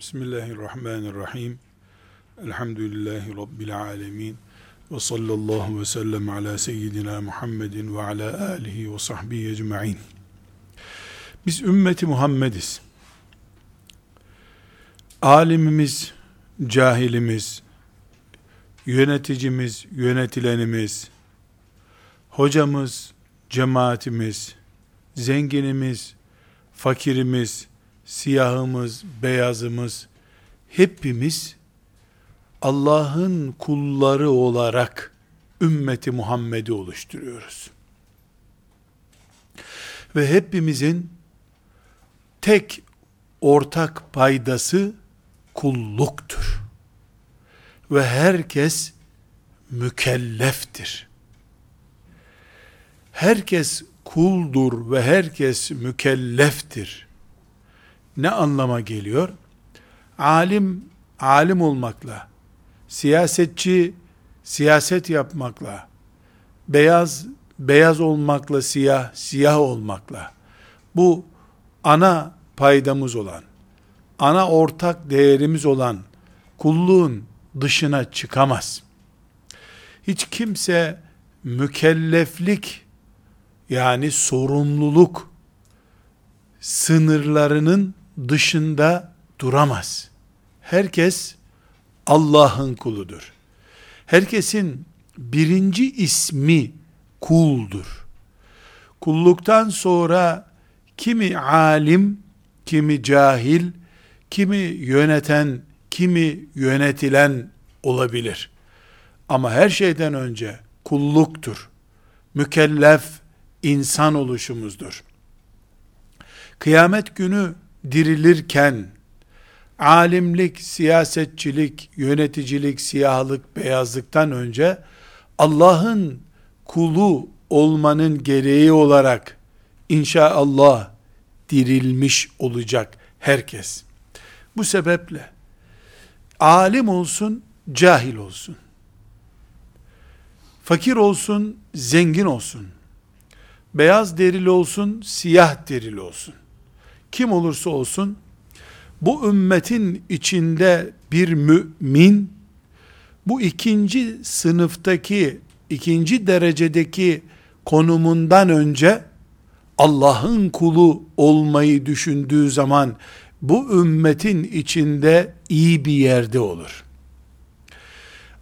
Bismillahirrahmanirrahim. Elhamdülillahi Rabbil alemin. Ve sallallahu ve sellem ala seyyidina Muhammedin ve ala alihi ve sahbihi ecma'in. Biz ümmeti Muhammediz. Alimimiz, cahilimiz, yöneticimiz, yönetilenimiz, hocamız, cemaatimiz, zenginimiz, fakirimiz, siyahımız, beyazımız, hepimiz Allah'ın kulları olarak ümmeti Muhammed'i oluşturuyoruz. Ve hepimizin tek ortak paydası kulluktur. Ve herkes mükelleftir. Herkes kuldur ve herkes mükelleftir ne anlama geliyor? Alim, alim olmakla, siyasetçi, siyaset yapmakla, beyaz, beyaz olmakla, siyah, siyah olmakla, bu ana paydamız olan, ana ortak değerimiz olan kulluğun dışına çıkamaz. Hiç kimse mükelleflik yani sorumluluk sınırlarının dışında duramaz. Herkes Allah'ın kuludur. Herkesin birinci ismi kuldur. Kulluktan sonra kimi alim, kimi cahil, kimi yöneten, kimi yönetilen olabilir. Ama her şeyden önce kulluktur. Mükellef insan oluşumuzdur. Kıyamet günü dirilirken alimlik, siyasetçilik, yöneticilik, siyahlık, beyazlıktan önce Allah'ın kulu olmanın gereği olarak inşallah dirilmiş olacak herkes. Bu sebeple alim olsun, cahil olsun. Fakir olsun, zengin olsun. Beyaz derili olsun, siyah derili olsun kim olursa olsun bu ümmetin içinde bir mümin bu ikinci sınıftaki ikinci derecedeki konumundan önce Allah'ın kulu olmayı düşündüğü zaman bu ümmetin içinde iyi bir yerde olur.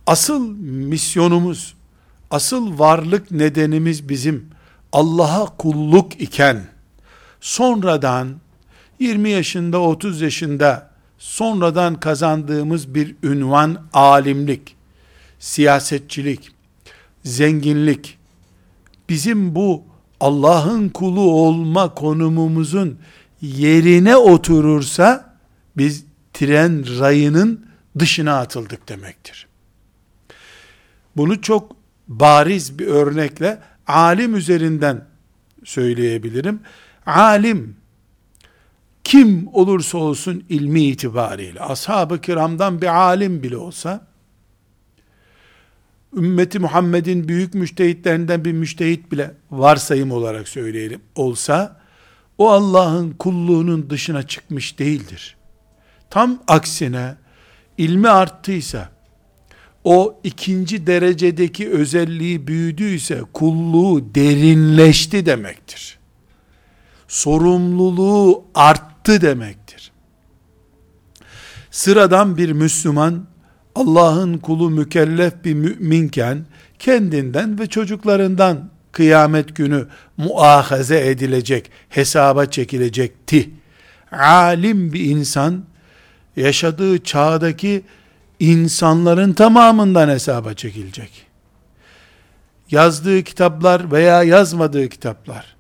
Asıl misyonumuz, asıl varlık nedenimiz bizim Allah'a kulluk iken sonradan 20 yaşında 30 yaşında sonradan kazandığımız bir ünvan alimlik, siyasetçilik, zenginlik, bizim bu Allah'ın kulu olma konumumuzun yerine oturursa biz tren rayının dışına atıldık demektir. Bunu çok bariz bir örnekle alim üzerinden söyleyebilirim. Alim kim olursa olsun ilmi itibariyle, ashab-ı kiramdan bir alim bile olsa, ümmeti Muhammed'in büyük müştehitlerinden bir müştehit bile varsayım olarak söyleyelim olsa, o Allah'ın kulluğunun dışına çıkmış değildir. Tam aksine, ilmi arttıysa, o ikinci derecedeki özelliği büyüdüyse, kulluğu derinleşti demektir. Sorumluluğu arttı arttı demektir. Sıradan bir Müslüman, Allah'ın kulu mükellef bir müminken, kendinden ve çocuklarından kıyamet günü muahaze edilecek, hesaba çekilecekti. Alim bir insan, yaşadığı çağdaki insanların tamamından hesaba çekilecek. Yazdığı kitaplar veya yazmadığı kitaplar,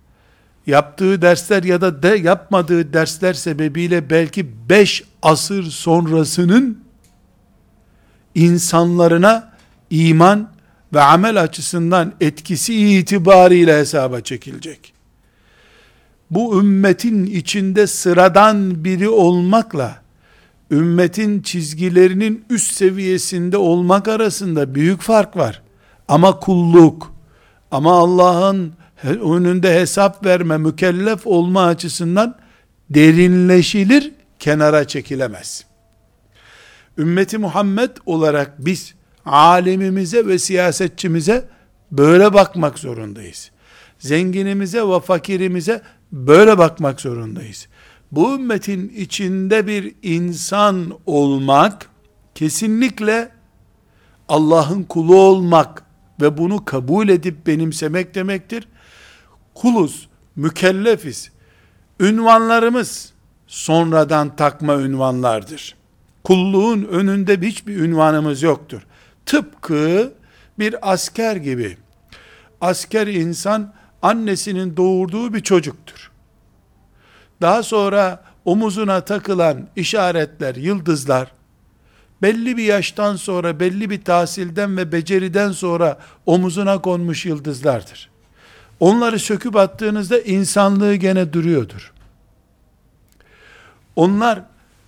yaptığı dersler ya da de yapmadığı dersler sebebiyle belki beş asır sonrasının insanlarına iman ve amel açısından etkisi itibariyle hesaba çekilecek. Bu ümmetin içinde sıradan biri olmakla ümmetin çizgilerinin üst seviyesinde olmak arasında büyük fark var. Ama kulluk, ama Allah'ın önünde hesap verme, mükellef olma açısından derinleşilir, kenara çekilemez. Ümmeti Muhammed olarak biz alemimize ve siyasetçimize böyle bakmak zorundayız. Zenginimize ve fakirimize böyle bakmak zorundayız. Bu ümmetin içinde bir insan olmak kesinlikle Allah'ın kulu olmak ve bunu kabul edip benimsemek demektir. Kuluz, mükellefiz. Ünvanlarımız sonradan takma ünvanlardır. Kulluğun önünde hiçbir ünvanımız yoktur. Tıpkı bir asker gibi. Asker insan annesinin doğurduğu bir çocuktur. Daha sonra omuzuna takılan işaretler, yıldızlar, belli bir yaştan sonra, belli bir tahsilden ve beceriden sonra omuzuna konmuş yıldızlardır. Onları söküp attığınızda insanlığı gene duruyordur. Onlar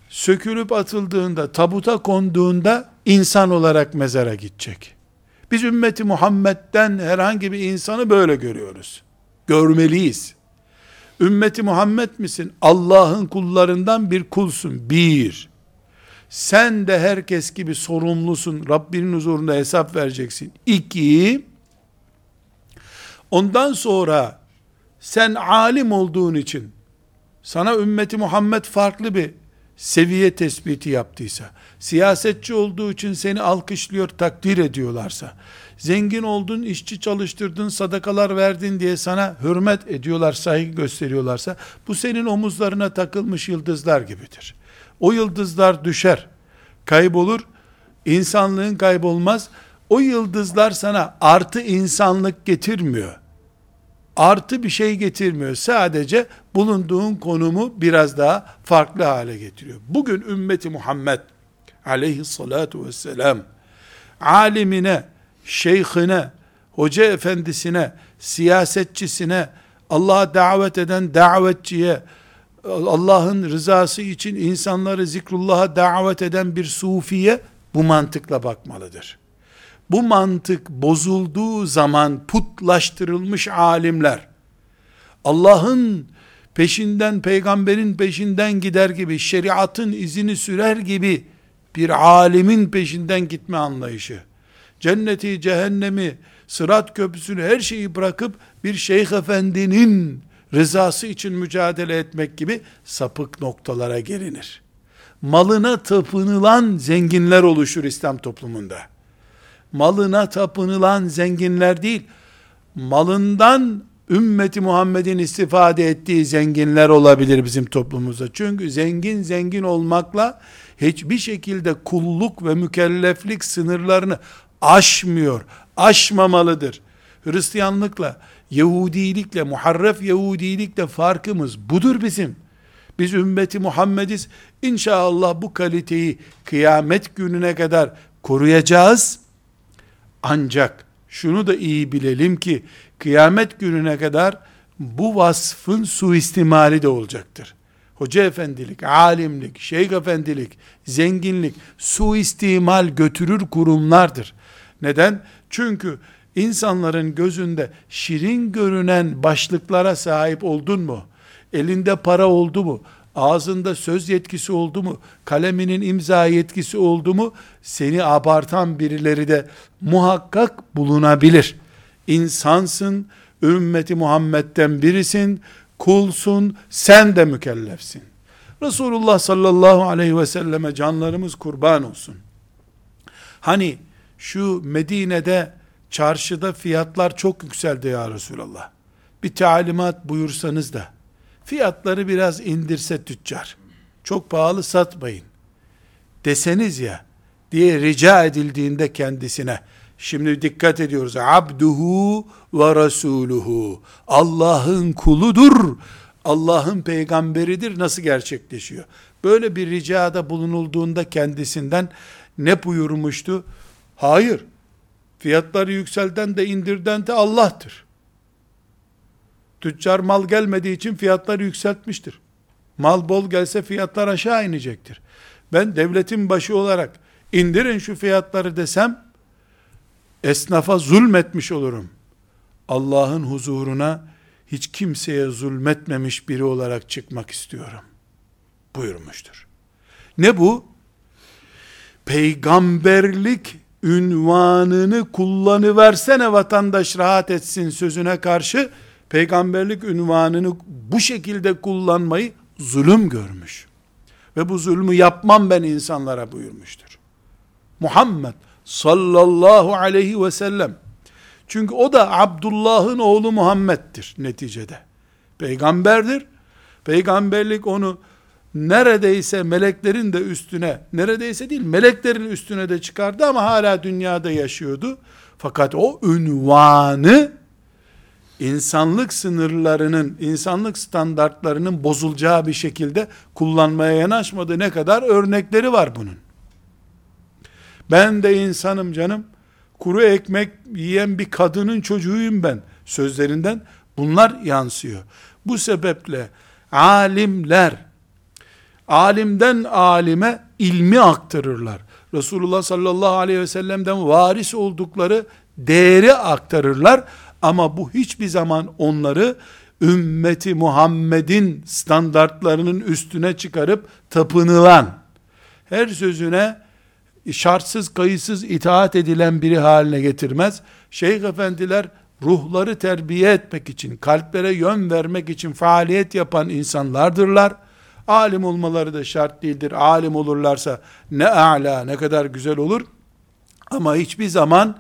sökülüp atıldığında, tabuta konduğunda insan olarak mezara gidecek. Biz ümmeti Muhammed'den herhangi bir insanı böyle görüyoruz. Görmeliyiz. Ümmeti Muhammed misin? Allah'ın kullarından bir kulsun. Bir. Sen de herkes gibi sorumlusun. Rabbinin huzurunda hesap vereceksin. İki. Ondan sonra sen alim olduğun için sana ümmeti Muhammed farklı bir seviye tespiti yaptıysa, siyasetçi olduğu için seni alkışlıyor, takdir ediyorlarsa, zengin oldun, işçi çalıştırdın, sadakalar verdin diye sana hürmet ediyorlar, saygı gösteriyorlarsa, bu senin omuzlarına takılmış yıldızlar gibidir. O yıldızlar düşer, kaybolur, insanlığın kaybolmaz, o yıldızlar sana artı insanlık getirmiyor. Artı bir şey getirmiyor. Sadece bulunduğun konumu biraz daha farklı hale getiriyor. Bugün ümmeti Muhammed aleyhissalatu vesselam alimine, şeyhine, hoca efendisine, siyasetçisine, Allah'a davet eden davetçiye, Allah'ın rızası için insanları zikrullah'a davet eden bir sufiye bu mantıkla bakmalıdır. Bu mantık bozulduğu zaman putlaştırılmış alimler, Allah'ın peşinden, peygamberin peşinden gider gibi, şeriatın izini sürer gibi bir alimin peşinden gitme anlayışı, cenneti, cehennemi, sırat köprüsünü, her şeyi bırakıp bir şeyh efendinin rızası için mücadele etmek gibi sapık noktalara gelinir. Malına tapınılan zenginler oluşur İslam toplumunda. Malına tapınılan zenginler değil, malından ümmeti Muhammed'in istifade ettiği zenginler olabilir bizim toplumumuzda. Çünkü zengin zengin olmakla hiçbir şekilde kulluk ve mükelleflik sınırlarını aşmıyor, aşmamalıdır. Hristiyanlıkla, Yahudilikle, muharref Yahudilikle farkımız budur bizim. Biz ümmeti Muhammediz. İnşallah bu kaliteyi kıyamet gününe kadar koruyacağız. Ancak şunu da iyi bilelim ki kıyamet gününe kadar bu vasfın suistimali de olacaktır. Hoca efendilik, alimlik, şeyh efendilik, zenginlik suistimal götürür kurumlardır. Neden? Çünkü insanların gözünde şirin görünen başlıklara sahip oldun mu? Elinde para oldu mu? Ağzında söz yetkisi oldu mu? Kaleminin imza yetkisi oldu mu? Seni abartan birileri de muhakkak bulunabilir. İnsansın, ümmeti Muhammed'den birisin, kulsun, sen de mükellefsin. Resulullah sallallahu aleyhi ve selleme canlarımız kurban olsun. Hani şu Medine'de çarşıda fiyatlar çok yükseldi ya Resulallah. Bir talimat buyursanız da fiyatları biraz indirse tüccar. Çok pahalı satmayın. Deseniz ya diye rica edildiğinde kendisine şimdi dikkat ediyoruz. Abduhu ve rasuluhu. Allah'ın kuludur. Allah'ın peygamberidir. Nasıl gerçekleşiyor? Böyle bir ricada bulunulduğunda kendisinden ne buyurmuştu? Hayır. Fiyatları yükselten de indirden de Allah'tır. Tüccar mal gelmediği için fiyatları yükseltmiştir. Mal bol gelse fiyatlar aşağı inecektir. Ben devletin başı olarak indirin şu fiyatları desem esnafa zulmetmiş olurum. Allah'ın huzuruna hiç kimseye zulmetmemiş biri olarak çıkmak istiyorum. Buyurmuştur. Ne bu? peygamberlik ünvanını kullanıversene vatandaş rahat etsin sözüne karşı peygamberlik ünvanını bu şekilde kullanmayı zulüm görmüş. Ve bu zulmü yapmam ben insanlara buyurmuştur. Muhammed sallallahu aleyhi ve sellem. Çünkü o da Abdullah'ın oğlu Muhammed'dir neticede. Peygamberdir. Peygamberlik onu neredeyse meleklerin de üstüne, neredeyse değil meleklerin üstüne de çıkardı ama hala dünyada yaşıyordu. Fakat o ünvanı insanlık sınırlarının, insanlık standartlarının bozulacağı bir şekilde kullanmaya yanaşmadı. Ne kadar örnekleri var bunun. Ben de insanım canım. Kuru ekmek yiyen bir kadının çocuğuyum ben. Sözlerinden bunlar yansıyor. Bu sebeple alimler alimden alime ilmi aktarırlar. Resulullah sallallahu aleyhi ve sellem'den varis oldukları değeri aktarırlar. Ama bu hiçbir zaman onları ümmeti Muhammed'in standartlarının üstüne çıkarıp tapınılan, her sözüne şartsız kayıtsız itaat edilen biri haline getirmez. Şeyh efendiler ruhları terbiye etmek için, kalplere yön vermek için faaliyet yapan insanlardırlar. Alim olmaları da şart değildir. Alim olurlarsa ne a'la, ne kadar güzel olur. Ama hiçbir zaman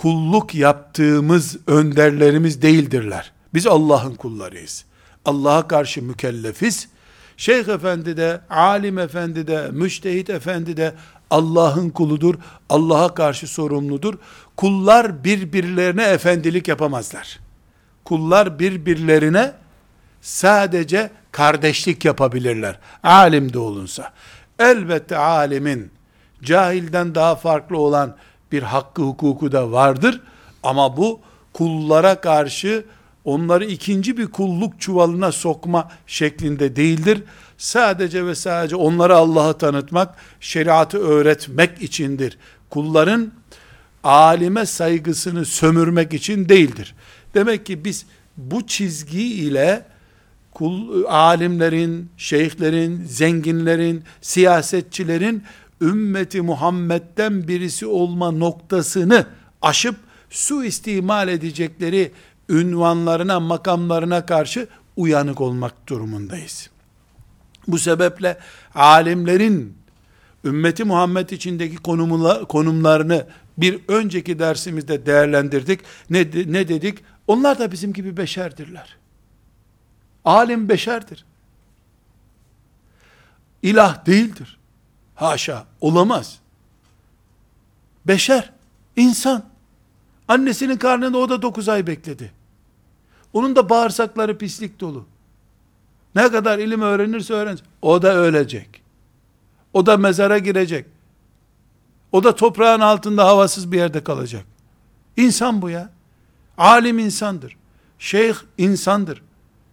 kulluk yaptığımız önderlerimiz değildirler. Biz Allah'ın kullarıyız. Allah'a karşı mükellefiz. Şeyh efendi de, alim efendi de, müştehit efendi de Allah'ın kuludur. Allah'a karşı sorumludur. Kullar birbirlerine efendilik yapamazlar. Kullar birbirlerine sadece kardeşlik yapabilirler. Alim de olunsa. Elbette alimin cahilden daha farklı olan bir hakkı hukuku da vardır. Ama bu kullara karşı onları ikinci bir kulluk çuvalına sokma şeklinde değildir. Sadece ve sadece onlara Allah'ı tanıtmak, şeriatı öğretmek içindir. Kulların alime saygısını sömürmek için değildir. Demek ki biz bu çizgi ile kul, alimlerin, şeyhlerin, zenginlerin, siyasetçilerin ümmeti Muhammed'den birisi olma noktasını aşıp su istimal edecekleri ünvanlarına, makamlarına karşı uyanık olmak durumundayız. Bu sebeple alimlerin ümmeti Muhammed içindeki konumlarını bir önceki dersimizde değerlendirdik. Ne, ne dedik? Onlar da bizim gibi beşerdirler. Alim beşerdir. İlah değildir. Haşa, olamaz. Beşer, insan. Annesinin karnında o da dokuz ay bekledi. Onun da bağırsakları pislik dolu. Ne kadar ilim öğrenirse öğrensin. O da ölecek. O da mezara girecek. O da toprağın altında havasız bir yerde kalacak. İnsan bu ya. Alim insandır. Şeyh insandır.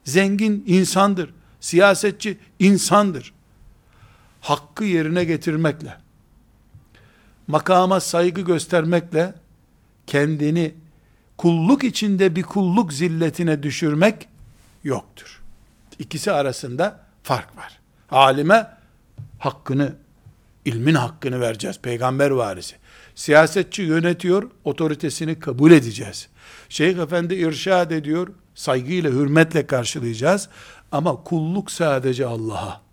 Zengin insandır. Siyasetçi insandır. Hakkı yerine getirmekle, makama saygı göstermekle, kendini kulluk içinde bir kulluk zilletine düşürmek yoktur. İkisi arasında fark var. Alime hakkını, ilmin hakkını vereceğiz. Peygamber varisi. Siyasetçi yönetiyor, otoritesini kabul edeceğiz. Şeyh Efendi irşad ediyor, saygıyla, hürmetle karşılayacağız. Ama kulluk sadece Allah'a.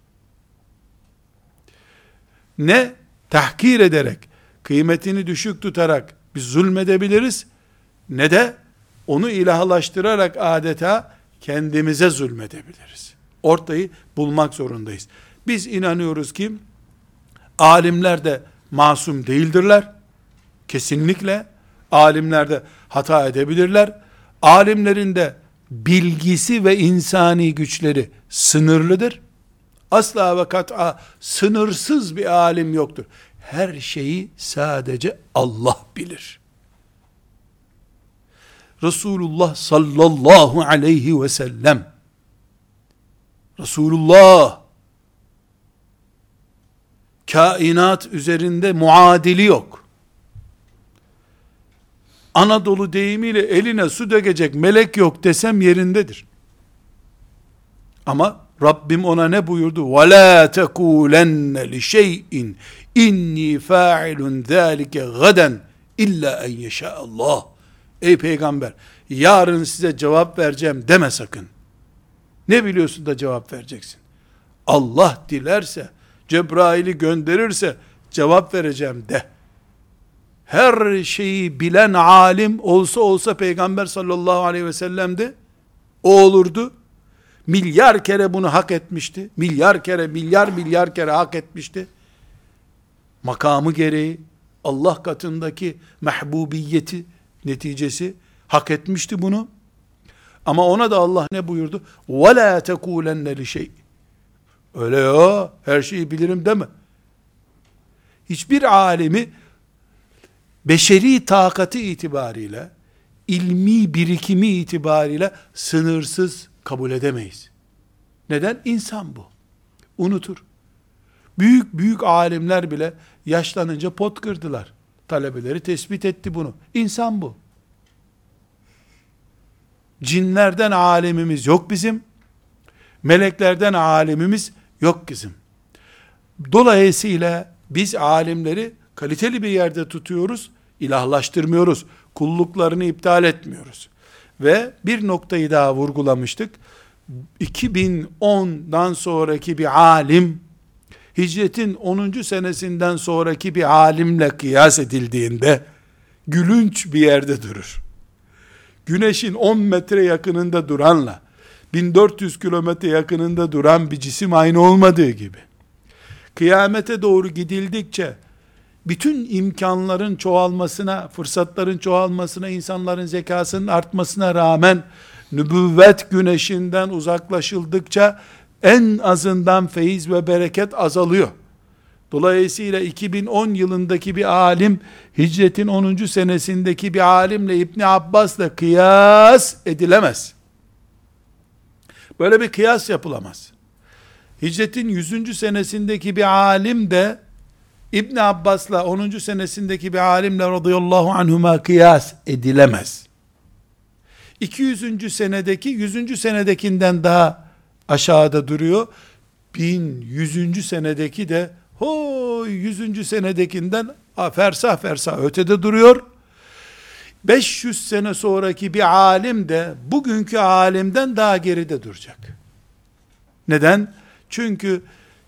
Ne tahkir ederek, kıymetini düşük tutarak biz zulmedebiliriz, ne de onu ilahlaştırarak adeta kendimize zulmedebiliriz. Ortayı bulmak zorundayız. Biz inanıyoruz ki alimler de masum değildirler. Kesinlikle alimler de hata edebilirler. Alimlerin de bilgisi ve insani güçleri sınırlıdır. Asla ve kat'a sınırsız bir alim yoktur. Her şeyi sadece Allah bilir. Resulullah sallallahu aleyhi ve sellem Resulullah kainat üzerinde muadili yok. Anadolu deyimiyle eline su dökecek melek yok desem yerindedir. Ama Rabbim ona ne buyurdu? وَلَا تَكُولَنَّ لِشَيْءٍ inni fa'ilun zâlike gaden illa en yeşâ Allah. Ey peygamber, yarın size cevap vereceğim deme sakın. Ne biliyorsun da cevap vereceksin? Allah dilerse, Cebrail'i gönderirse cevap vereceğim de. Her şeyi bilen alim olsa olsa peygamber sallallahu aleyhi ve sellem'di. O olurdu. Milyar kere bunu hak etmişti. Milyar kere, milyar milyar kere hak etmişti. Makamı gereği Allah katındaki mahbubiyeti neticesi hak etmişti bunu. Ama ona da Allah ne buyurdu? وَلَا تَكُولَنَّ لِشَيْءٍ Öyle ya, her şeyi bilirim deme. Hiçbir alimi beşeri takati itibariyle, ilmi birikimi itibariyle sınırsız kabul edemeyiz. Neden? İnsan bu. Unutur. Büyük büyük alimler bile yaşlanınca pot kırdılar. Talebeleri tespit etti bunu. İnsan bu. Cinlerden alemimiz yok bizim. Meleklerden alemimiz yok bizim. Dolayısıyla biz alimleri kaliteli bir yerde tutuyoruz, ilahlaştırmıyoruz, kulluklarını iptal etmiyoruz. Ve bir noktayı daha vurgulamıştık. 2010'dan sonraki bir alim, hicretin 10. senesinden sonraki bir alimle kıyas edildiğinde, gülünç bir yerde durur. Güneşin 10 metre yakınında duranla, 1400 kilometre yakınında duran bir cisim aynı olmadığı gibi, kıyamete doğru gidildikçe, bütün imkanların çoğalmasına, fırsatların çoğalmasına, insanların zekasının artmasına rağmen, nübüvvet güneşinden uzaklaşıldıkça, en azından feyiz ve bereket azalıyor. Dolayısıyla 2010 yılındaki bir alim, hicretin 10. senesindeki bir alimle İbni Abbas'la kıyas edilemez. Böyle bir kıyas yapılamaz. Hicretin 100. senesindeki bir alim de İbn Abbas'la 10. senesindeki bir alimle radıyallahu anhuma kıyas edilemez. 200. senedeki 100. senedekinden daha aşağıda duruyor. 1100. senedeki de ho 100. senedekinden fersah fersah ötede duruyor. 500 sene sonraki bir alim de bugünkü alimden daha geride duracak. Neden? Çünkü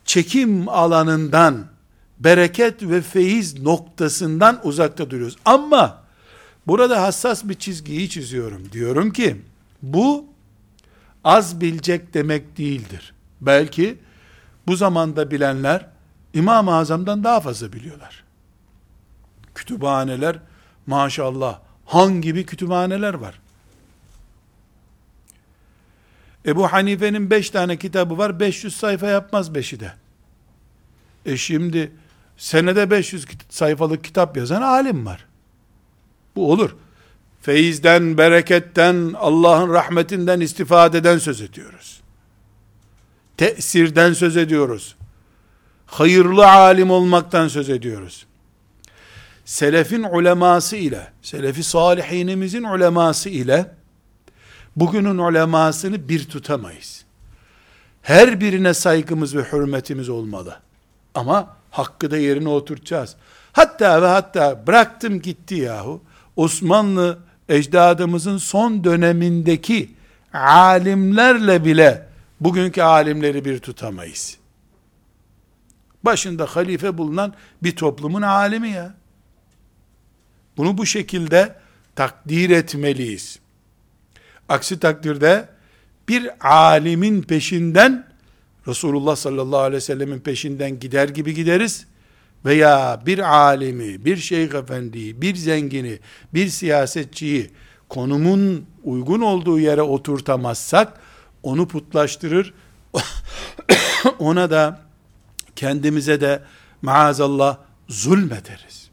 çekim alanından, bereket ve feyiz noktasından uzakta duruyoruz. Ama burada hassas bir çizgiyi çiziyorum. Diyorum ki bu az bilecek demek değildir. Belki bu zamanda bilenler İmam-ı Azam'dan daha fazla biliyorlar. Kütüphaneler maşallah han gibi kütüphaneler var. Ebu Hanife'nin beş tane kitabı var, 500 sayfa yapmaz beşi de. E şimdi senede 500 sayfalık kitap yazan alim var. Bu olur. Feyizden, bereketten, Allah'ın rahmetinden istifadeden söz ediyoruz. Tesirden söz ediyoruz. Hayırlı alim olmaktan söz ediyoruz. Selefin uleması ile, selefi salihinimizin uleması ile, bugünün ulemasını bir tutamayız. Her birine saygımız ve hürmetimiz olmalı. Ama hakkı da yerine oturtacağız. Hatta ve hatta bıraktım gitti yahu. Osmanlı ecdadımızın son dönemindeki alimlerle bile bugünkü alimleri bir tutamayız. Başında halife bulunan bir toplumun alimi ya. Bunu bu şekilde takdir etmeliyiz. Aksi takdirde bir alimin peşinden Resulullah sallallahu aleyhi ve sellemin peşinden gider gibi gideriz veya bir alimi, bir şeyh efendiyi, bir zengini, bir siyasetçiyi konumun uygun olduğu yere oturtamazsak onu putlaştırır. ona da kendimize de maazallah zulmederiz.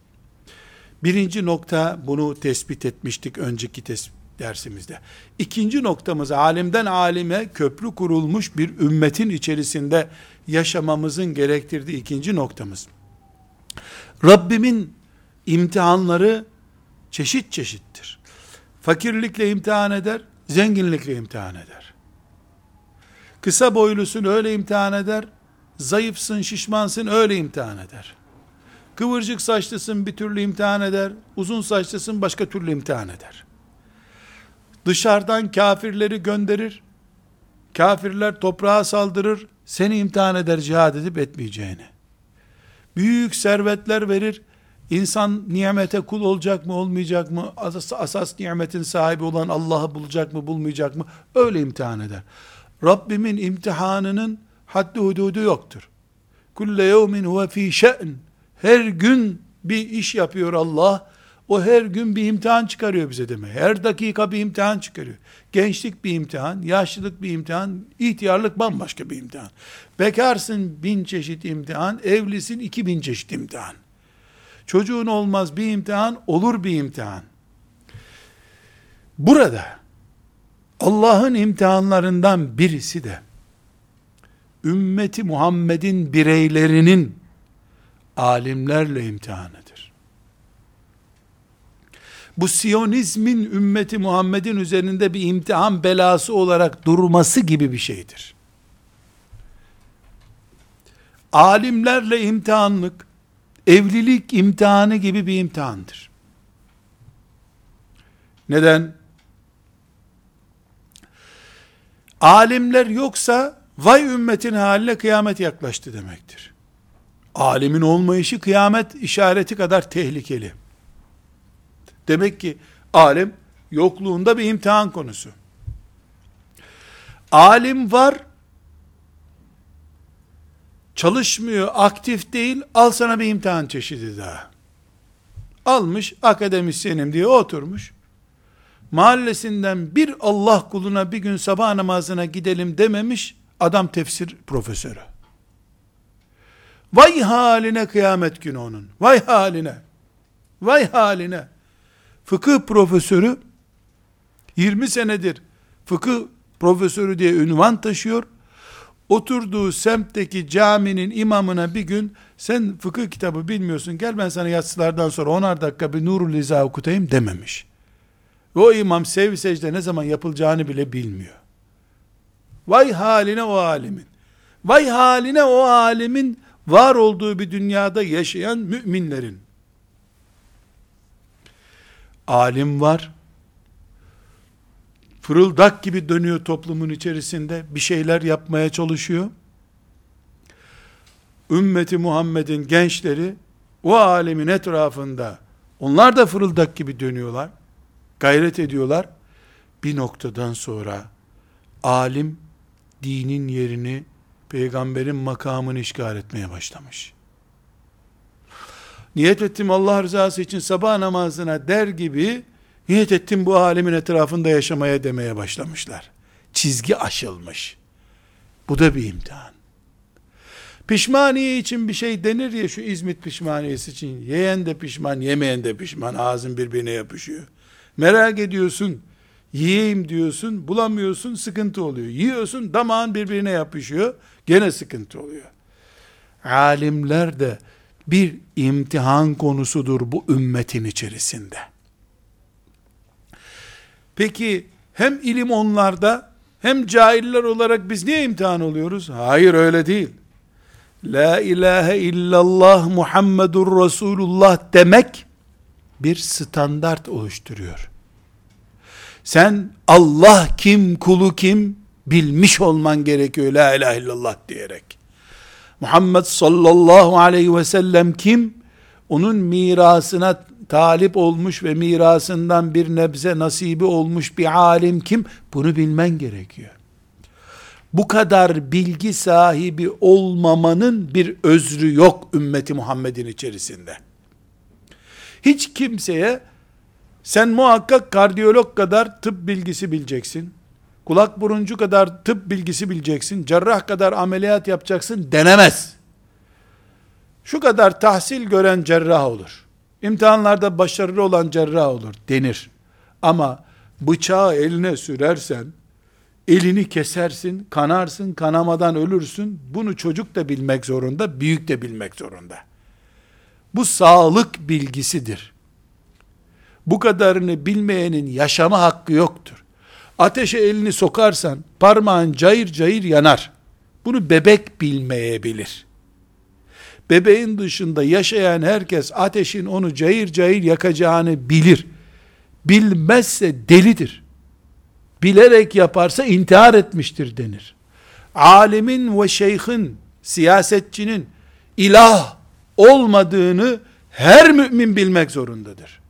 Birinci nokta bunu tespit etmiştik önceki tespit dersimizde. İkinci noktamız alimden alime köprü kurulmuş bir ümmetin içerisinde yaşamamızın gerektirdiği ikinci noktamız. Rabbimin imtihanları çeşit çeşittir. Fakirlikle imtihan eder, zenginlikle imtihan eder. Kısa boylusun öyle imtihan eder. Zayıfsın, şişmansın öyle imtihan eder. Kıvırcık saçlısın bir türlü imtihan eder. Uzun saçlısın başka türlü imtihan eder. Dışarıdan kafirleri gönderir. Kafirler toprağa saldırır. Seni imtihan eder cihad edip etmeyeceğini. Büyük servetler verir. İnsan nimete kul olacak mı olmayacak mı? Asas, asas nimetin sahibi olan Allah'ı bulacak mı bulmayacak mı? Öyle imtihan eder. Rabbimin imtihanının haddi hududu yoktur. Kulle yevmin huve fi şe'n. Her gün bir iş yapıyor Allah. O her gün bir imtihan çıkarıyor bize demek. Her dakika bir imtihan çıkarıyor. Gençlik bir imtihan, yaşlılık bir imtihan, ihtiyarlık bambaşka bir imtihan. Bekarsın bin çeşit imtihan, evlisin iki bin çeşit imtihan. Çocuğun olmaz bir imtihan, olur bir imtihan. Burada Allah'ın imtihanlarından birisi de ümmeti Muhammed'in bireylerinin alimlerle imtihanıdır. Bu Siyonizmin ümmeti Muhammed'in üzerinde bir imtihan belası olarak durması gibi bir şeydir. Alimlerle imtihanlık, evlilik imtihanı gibi bir imtihandır. Neden? Alimler yoksa vay ümmetin haline kıyamet yaklaştı demektir. Alimin olmayışı kıyamet işareti kadar tehlikeli. Demek ki alim yokluğunda bir imtihan konusu. Alim var, çalışmıyor, aktif değil, al sana bir imtihan çeşidi daha. Almış, akademisyenim diye oturmuş, mahallesinden bir Allah kuluna bir gün sabah namazına gidelim dememiş, adam tefsir profesörü. Vay haline kıyamet günü onun. Vay haline. Vay haline. Fıkıh profesörü 20 senedir fıkıh profesörü diye ünvan taşıyor. Oturduğu semtteki caminin imamına bir gün sen fıkıh kitabı bilmiyorsun gel ben sana yatsılardan sonra onar dakika bir Nurul İza okutayım dememiş. Ve o imam sev secde ne zaman yapılacağını bile bilmiyor. Vay haline o alimin. Vay haline o alimin var olduğu bir dünyada yaşayan müminlerin. Alim var. Fırıldak gibi dönüyor toplumun içerisinde. Bir şeyler yapmaya çalışıyor. Ümmeti Muhammed'in gençleri o alemin etrafında onlar da fırıldak gibi dönüyorlar. Gayret ediyorlar. Bir noktadan sonra alim dinin yerini peygamberin makamını işgal etmeye başlamış. Niyet ettim Allah rızası için sabah namazına der gibi niyet ettim bu alemin etrafında yaşamaya demeye başlamışlar. Çizgi aşılmış. Bu da bir imtihan. Pişmaniye için bir şey denir ya şu İzmit pişmaniyesi için. Yeyen de pişman, yemeyen de pişman. Ağzın birbirine yapışıyor. Merak ediyorsun Yiyeyim diyorsun, bulamıyorsun, sıkıntı oluyor. Yiyorsun, damağın birbirine yapışıyor, gene sıkıntı oluyor. Alimler de bir imtihan konusudur bu ümmetin içerisinde. Peki hem ilim onlarda hem cahiller olarak biz niye imtihan oluyoruz? Hayır öyle değil. La ilahe illallah Muhammedur Resulullah demek bir standart oluşturuyor. Sen Allah kim, kulu kim bilmiş olman gerekiyor la ilahe illallah diyerek. Muhammed sallallahu aleyhi ve sellem kim? Onun mirasına talip olmuş ve mirasından bir nebze nasibi olmuş bir alim kim? Bunu bilmen gerekiyor. Bu kadar bilgi sahibi olmamanın bir özrü yok ümmeti Muhammed'in içerisinde. Hiç kimseye sen muhakkak kardiyolog kadar tıp bilgisi bileceksin. Kulak buruncu kadar tıp bilgisi bileceksin. Cerrah kadar ameliyat yapacaksın denemez. Şu kadar tahsil gören cerrah olur. İmtihanlarda başarılı olan cerrah olur denir. Ama bıçağı eline sürersen, elini kesersin, kanarsın, kanamadan ölürsün. Bunu çocuk da bilmek zorunda, büyük de bilmek zorunda. Bu sağlık bilgisidir bu kadarını bilmeyenin yaşama hakkı yoktur. Ateşe elini sokarsan parmağın cayır cayır yanar. Bunu bebek bilmeyebilir. Bebeğin dışında yaşayan herkes ateşin onu cayır cayır yakacağını bilir. Bilmezse delidir. Bilerek yaparsa intihar etmiştir denir. Alimin ve şeyhin, siyasetçinin ilah olmadığını her mümin bilmek zorundadır.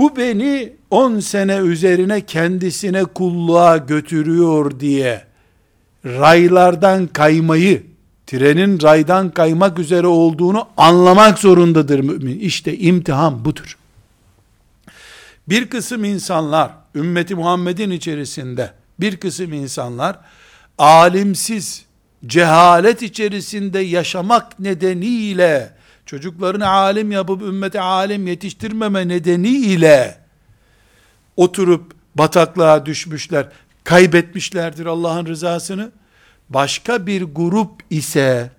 Bu beni 10 sene üzerine kendisine kulluğa götürüyor diye raylardan kaymayı, trenin raydan kaymak üzere olduğunu anlamak zorundadır mümin. İşte imtihan budur. Bir kısım insanlar, ümmeti Muhammed'in içerisinde bir kısım insanlar alimsiz, cehalet içerisinde yaşamak nedeniyle çocuklarını alim yapıp ümmete alim yetiştirmeme nedeniyle oturup bataklığa düşmüşler, kaybetmişlerdir Allah'ın rızasını. Başka bir grup ise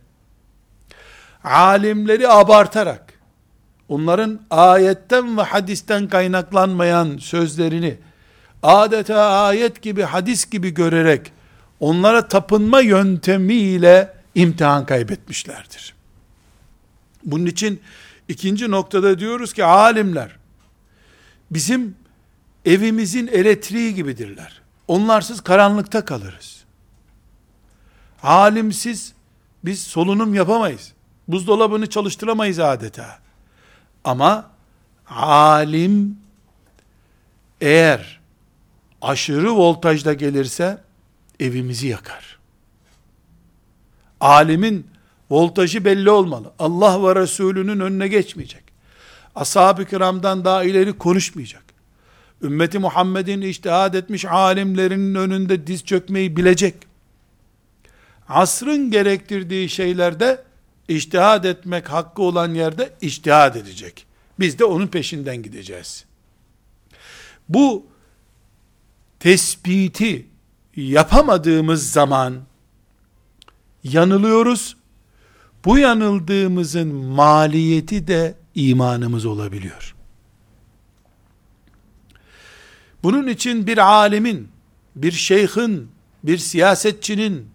alimleri abartarak onların ayetten ve hadisten kaynaklanmayan sözlerini adeta ayet gibi hadis gibi görerek onlara tapınma yöntemiyle imtihan kaybetmişlerdir. Bunun için ikinci noktada diyoruz ki alimler bizim evimizin elektriği gibidirler. Onlarsız karanlıkta kalırız. Alimsiz biz solunum yapamayız. Buzdolabını çalıştıramayız adeta. Ama alim eğer aşırı voltajda gelirse evimizi yakar. Alimin voltajı belli olmalı. Allah ve Resulünün önüne geçmeyecek. Ashab-ı kiramdan daha ileri konuşmayacak. Ümmeti Muhammed'in iştihad etmiş alimlerinin önünde diz çökmeyi bilecek. Asrın gerektirdiği şeylerde iştihad etmek hakkı olan yerde iştihad edecek. Biz de onun peşinden gideceğiz. Bu tespiti yapamadığımız zaman yanılıyoruz. Bu yanıldığımızın maliyeti de imanımız olabiliyor. Bunun için bir alimin, bir şeyhin, bir siyasetçinin,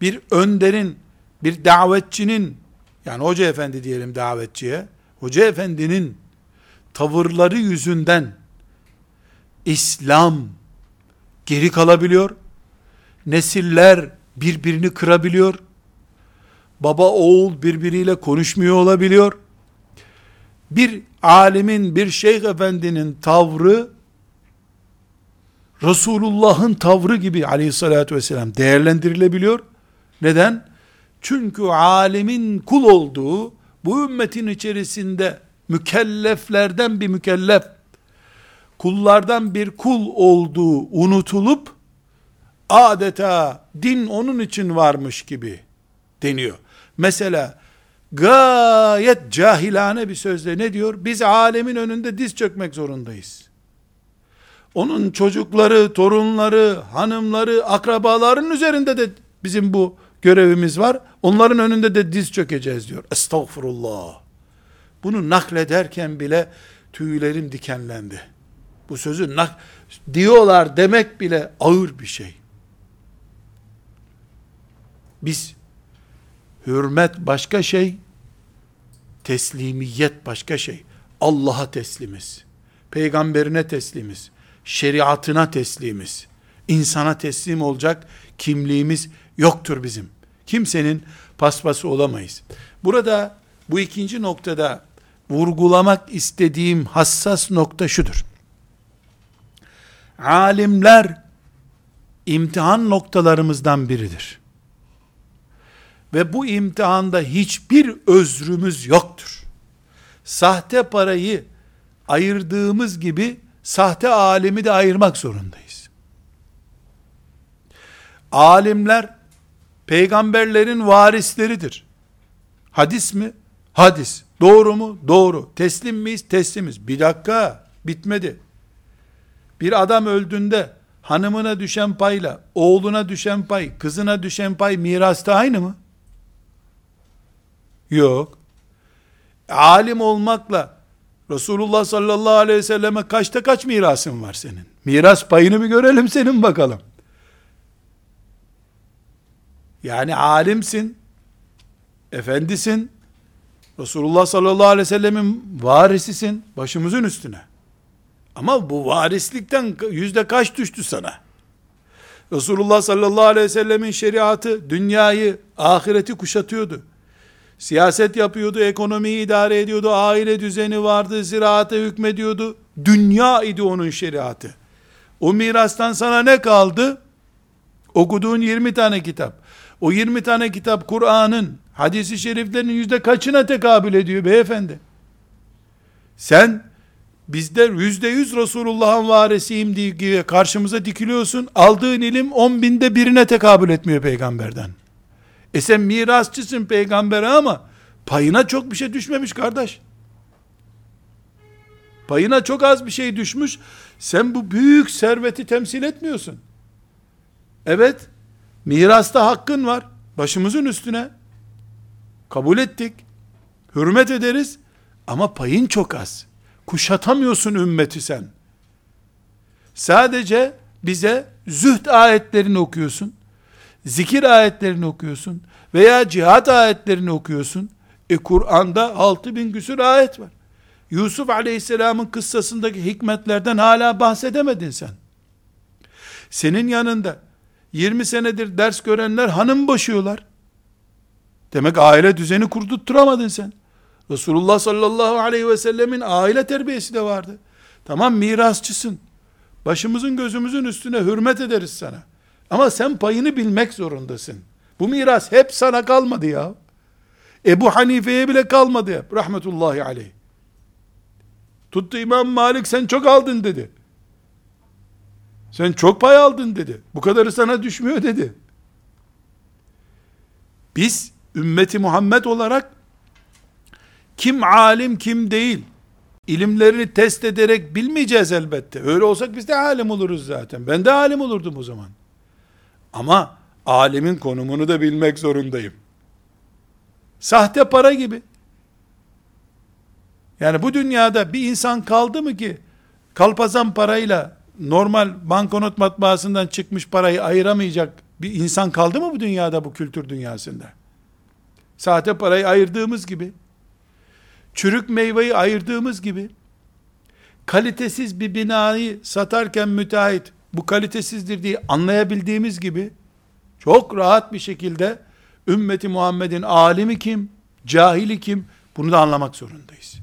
bir önderin, bir davetçinin, yani hoca efendi diyelim davetçiye, hoca efendinin tavırları yüzünden İslam geri kalabiliyor. Nesiller birbirini kırabiliyor. Baba oğul birbiriyle konuşmuyor olabiliyor. Bir alimin, bir şeyh efendinin tavrı Resulullah'ın tavrı gibi aleyhissalatü vesselam değerlendirilebiliyor. Neden? Çünkü alimin kul olduğu, bu ümmetin içerisinde mükelleflerden bir mükellef, kullardan bir kul olduğu unutulup, adeta din onun için varmış gibi deniyor. Mesela, gayet cahilane bir sözle ne diyor? Biz alemin önünde diz çökmek zorundayız. Onun çocukları, torunları, hanımları, akrabaların üzerinde de bizim bu görevimiz var. Onların önünde de diz çökeceğiz diyor. Estağfurullah. Bunu naklederken bile tüylerim dikenlendi. Bu sözü nak diyorlar demek bile ağır bir şey. Biz hürmet başka şey, teslimiyet başka şey. Allah'a teslimiz. Peygamberine teslimiz. Şeriatına teslimiz. İnsana teslim olacak kimliğimiz yoktur bizim. Kimsenin paspası olamayız. Burada bu ikinci noktada vurgulamak istediğim hassas nokta şudur. Alimler imtihan noktalarımızdan biridir. Ve bu imtihanda hiçbir özrümüz yoktur. Sahte parayı ayırdığımız gibi sahte alimi de ayırmak zorundayız. Alimler peygamberlerin varisleridir. Hadis mi? Hadis. Doğru mu? Doğru. Teslim miyiz? Teslimiz. Bir dakika, bitmedi. Bir adam öldüğünde hanımına düşen payla, oğluna düşen pay, kızına düşen pay mirasta aynı mı? Yok. Alim olmakla Resulullah sallallahu aleyhi ve selleme kaçta kaç mirasın var senin? Miras payını bir görelim senin bakalım. Yani alimsin, efendisin, Resulullah sallallahu aleyhi ve sellemin varisisin, başımızın üstüne. Ama bu varislikten yüzde kaç düştü sana? Resulullah sallallahu aleyhi ve sellemin şeriatı dünyayı, ahireti kuşatıyordu. Siyaset yapıyordu, ekonomiyi idare ediyordu, aile düzeni vardı, ziraate hükmediyordu. Dünya idi onun şeriatı. O mirastan sana ne kaldı? Okuduğun 20 tane kitap. O 20 tane kitap Kur'an'ın, hadisi şeriflerin yüzde kaçına tekabül ediyor beyefendi? Sen bizde yüzde yüz Resulullah'ın varisiyim diye karşımıza dikiliyorsun. Aldığın ilim on binde birine tekabül etmiyor peygamberden. E sen mirasçısın peygambere ama payına çok bir şey düşmemiş kardeş. Payına çok az bir şey düşmüş. Sen bu büyük serveti temsil etmiyorsun. Evet, mirasta hakkın var. Başımızın üstüne. Kabul ettik. Hürmet ederiz. Ama payın çok az. Kuşatamıyorsun ümmeti sen. Sadece bize zühd ayetlerini okuyorsun zikir ayetlerini okuyorsun veya cihat ayetlerini okuyorsun. E Kur'an'da 6000 küsur ayet var. Yusuf aleyhisselamın kıssasındaki hikmetlerden hala bahsedemedin sen. Senin yanında 20 senedir ders görenler hanım boşuyorlar. Demek aile düzeni kurdurtturamadın sen. Resulullah sallallahu aleyhi ve sellemin aile terbiyesi de vardı. Tamam mirasçısın. Başımızın gözümüzün üstüne hürmet ederiz sana. Ama sen payını bilmek zorundasın. Bu miras hep sana kalmadı ya. Ebu Hanife'ye bile kalmadı. Rahmetullahi aleyh. Tuttu İmam Malik sen çok aldın dedi. Sen çok pay aldın dedi. Bu kadarı sana düşmüyor dedi. Biz ümmeti Muhammed olarak kim alim kim değil ilimlerini test ederek bilmeyeceğiz elbette. Öyle olsak biz de alim oluruz zaten. Ben de alim olurdum o zaman. Ama alimin konumunu da bilmek zorundayım. Sahte para gibi. Yani bu dünyada bir insan kaldı mı ki kalpazan parayla normal banknot matbaasından çıkmış parayı ayıramayacak bir insan kaldı mı bu dünyada bu kültür dünyasında? Sahte parayı ayırdığımız gibi çürük meyveyi ayırdığımız gibi kalitesiz bir binayı satarken müteahhit bu kalitesizdir diye anlayabildiğimiz gibi çok rahat bir şekilde ümmeti Muhammed'in alimi kim, cahili kim bunu da anlamak zorundayız.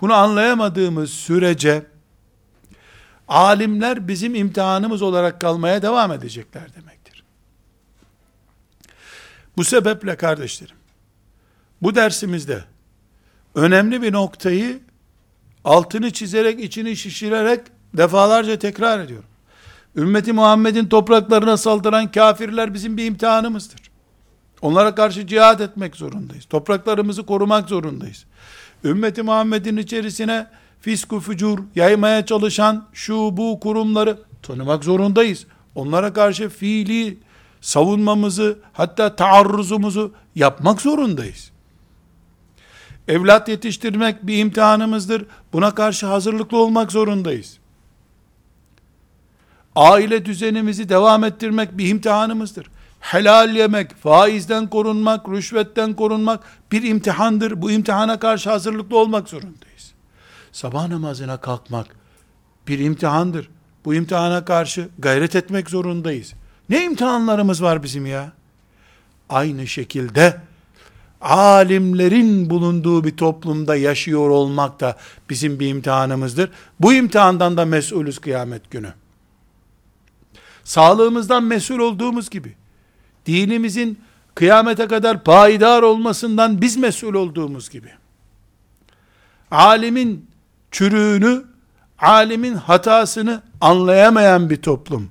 Bunu anlayamadığımız sürece alimler bizim imtihanımız olarak kalmaya devam edecekler demektir. Bu sebeple kardeşlerim, bu dersimizde önemli bir noktayı altını çizerek, içini şişirerek defalarca tekrar ediyorum. Ümmeti Muhammed'in topraklarına saldıran kafirler bizim bir imtihanımızdır. Onlara karşı cihad etmek zorundayız. Topraklarımızı korumak zorundayız. Ümmeti Muhammed'in içerisine fisku fücur yaymaya çalışan şu bu kurumları tanımak zorundayız. Onlara karşı fiili savunmamızı hatta taarruzumuzu yapmak zorundayız. Evlat yetiştirmek bir imtihanımızdır. Buna karşı hazırlıklı olmak zorundayız aile düzenimizi devam ettirmek bir imtihanımızdır. Helal yemek, faizden korunmak, rüşvetten korunmak bir imtihandır. Bu imtihana karşı hazırlıklı olmak zorundayız. Sabah namazına kalkmak bir imtihandır. Bu imtihana karşı gayret etmek zorundayız. Ne imtihanlarımız var bizim ya? Aynı şekilde alimlerin bulunduğu bir toplumda yaşıyor olmak da bizim bir imtihanımızdır. Bu imtihandan da mesulüz kıyamet günü sağlığımızdan mesul olduğumuz gibi, dinimizin kıyamete kadar payidar olmasından biz mesul olduğumuz gibi, alimin çürüğünü, alimin hatasını anlayamayan bir toplum,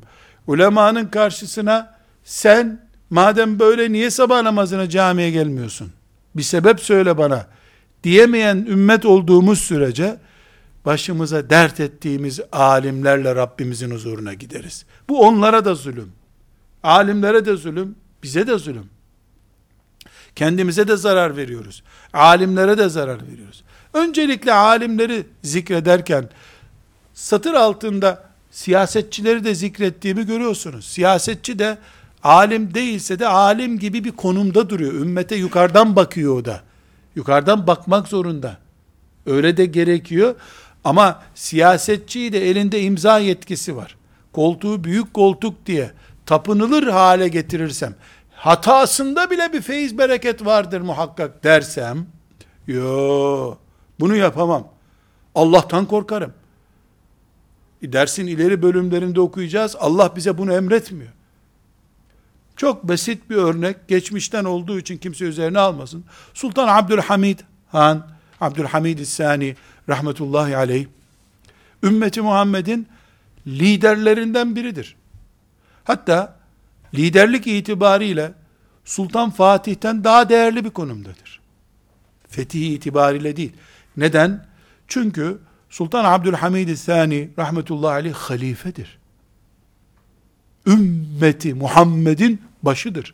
ulemanın karşısına sen madem böyle niye sabah namazına camiye gelmiyorsun? Bir sebep söyle bana diyemeyen ümmet olduğumuz sürece başımıza dert ettiğimiz alimlerle Rabbimizin huzuruna gideriz. Bu onlara da zulüm. Alimlere de zulüm, bize de zulüm. Kendimize de zarar veriyoruz. Alimlere de zarar veriyoruz. Öncelikle alimleri zikrederken satır altında siyasetçileri de zikrettiğimi görüyorsunuz. Siyasetçi de alim değilse de alim gibi bir konumda duruyor. Ümmete yukarıdan bakıyor o da. Yukarıdan bakmak zorunda. Öyle de gerekiyor. Ama siyasetçiyi de elinde imza yetkisi var. Koltuğu büyük koltuk diye tapınılır hale getirirsem, hatasında bile bir feyiz bereket vardır muhakkak dersem, yo bunu yapamam. Allah'tan korkarım. Dersin ileri bölümlerinde okuyacağız. Allah bize bunu emretmiyor. Çok basit bir örnek, geçmişten olduğu için kimse üzerine almasın. Sultan Abdülhamid Han, Abdülhamid Sani rahmetullahi aleyh, ümmeti Muhammed'in liderlerinden biridir. Hatta liderlik itibariyle Sultan Fatih'ten daha değerli bir konumdadır. Fetih itibariyle değil. Neden? Çünkü Sultan Abdülhamid Sani rahmetullahi aleyh halifedir. Ümmeti Muhammed'in başıdır.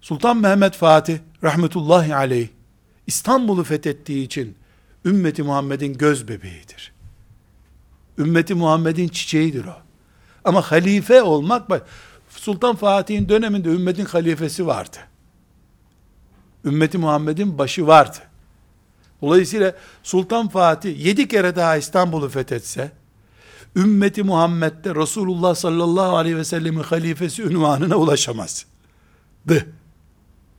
Sultan Mehmet Fatih rahmetullahi aleyh İstanbul'u fethettiği için ümmeti Muhammed'in göz bebeğidir. Ümmeti Muhammed'in çiçeğidir o. Ama halife olmak, Sultan Fatih'in döneminde ümmetin halifesi vardı. Ümmeti Muhammed'in başı vardı. Dolayısıyla Sultan Fatih yedi kere daha İstanbul'u fethetse, ümmeti Muhammed'de Resulullah sallallahu aleyhi ve sellemin halifesi ünvanına ulaşamazdı.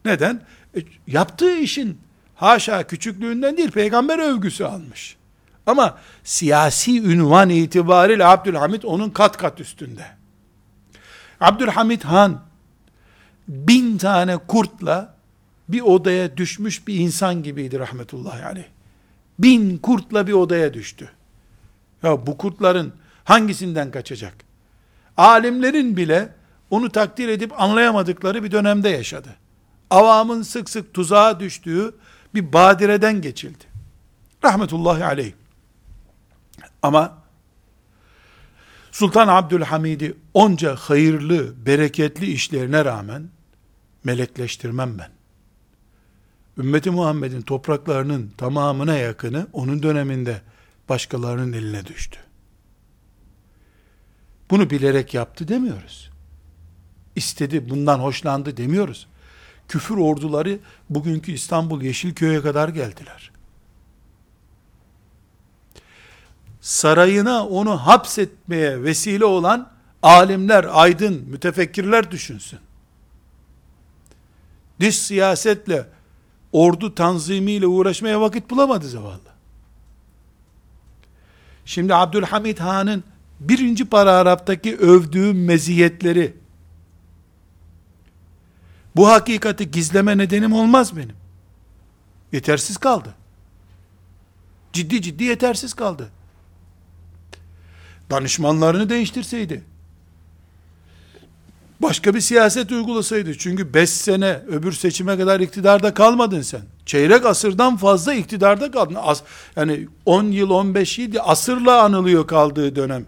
Neden? E, yaptığı işin haşa küçüklüğünden değil peygamber övgüsü almış. Ama siyasi ünvan itibariyle Abdülhamit onun kat kat üstünde. Abdülhamit Han bin tane kurtla bir odaya düşmüş bir insan gibiydi rahmetullahi aleyh. Bin kurtla bir odaya düştü. Ya bu kurtların hangisinden kaçacak? Alimlerin bile onu takdir edip anlayamadıkları bir dönemde yaşadı. Avamın sık sık tuzağa düştüğü bir badireden geçildi. Rahmetullahi aleyh. Ama Sultan Abdülhamid'i onca hayırlı, bereketli işlerine rağmen melekleştirmem ben. Ümmeti Muhammed'in topraklarının tamamına yakını onun döneminde başkalarının eline düştü. Bunu bilerek yaptı demiyoruz. İstedi, bundan hoşlandı demiyoruz. Küfür orduları bugünkü İstanbul Yeşilköy'e kadar geldiler. Sarayına onu hapsetmeye vesile olan alimler, aydın, mütefekkirler düşünsün. Dış siyasetle, ordu tanzimiyle uğraşmaya vakit bulamadı zavallı. Şimdi Abdülhamid Han'ın birinci paragraftaki övdüğü meziyetleri bu hakikati gizleme nedenim olmaz benim. Yetersiz kaldı. Ciddi ciddi yetersiz kaldı. Danışmanlarını değiştirseydi, başka bir siyaset uygulasaydı. Çünkü 5 sene öbür seçime kadar iktidarda kalmadın sen. Çeyrek asırdan fazla iktidarda kaldın. As, yani 10 yıl 15 yıl asırla anılıyor kaldığı dönem.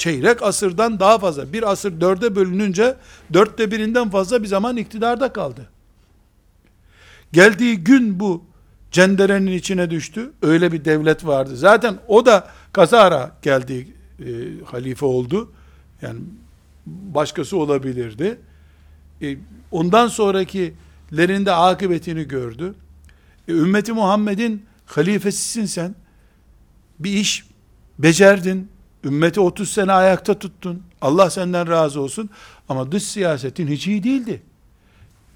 Çeyrek asırdan daha fazla. Bir asır dörde bölününce dörtte birinden fazla bir zaman iktidarda kaldı. Geldiği gün bu cenderenin içine düştü. Öyle bir devlet vardı. Zaten o da kazara geldi, e, halife oldu. Yani başkası olabilirdi. E, ondan sonrakilerin de akıbetini gördü. E, ümmeti Muhammed'in halifesisin sen. Bir iş becerdin. Ümmeti 30 sene ayakta tuttun. Allah senden razı olsun. Ama dış siyasetin hiç iyi değildi.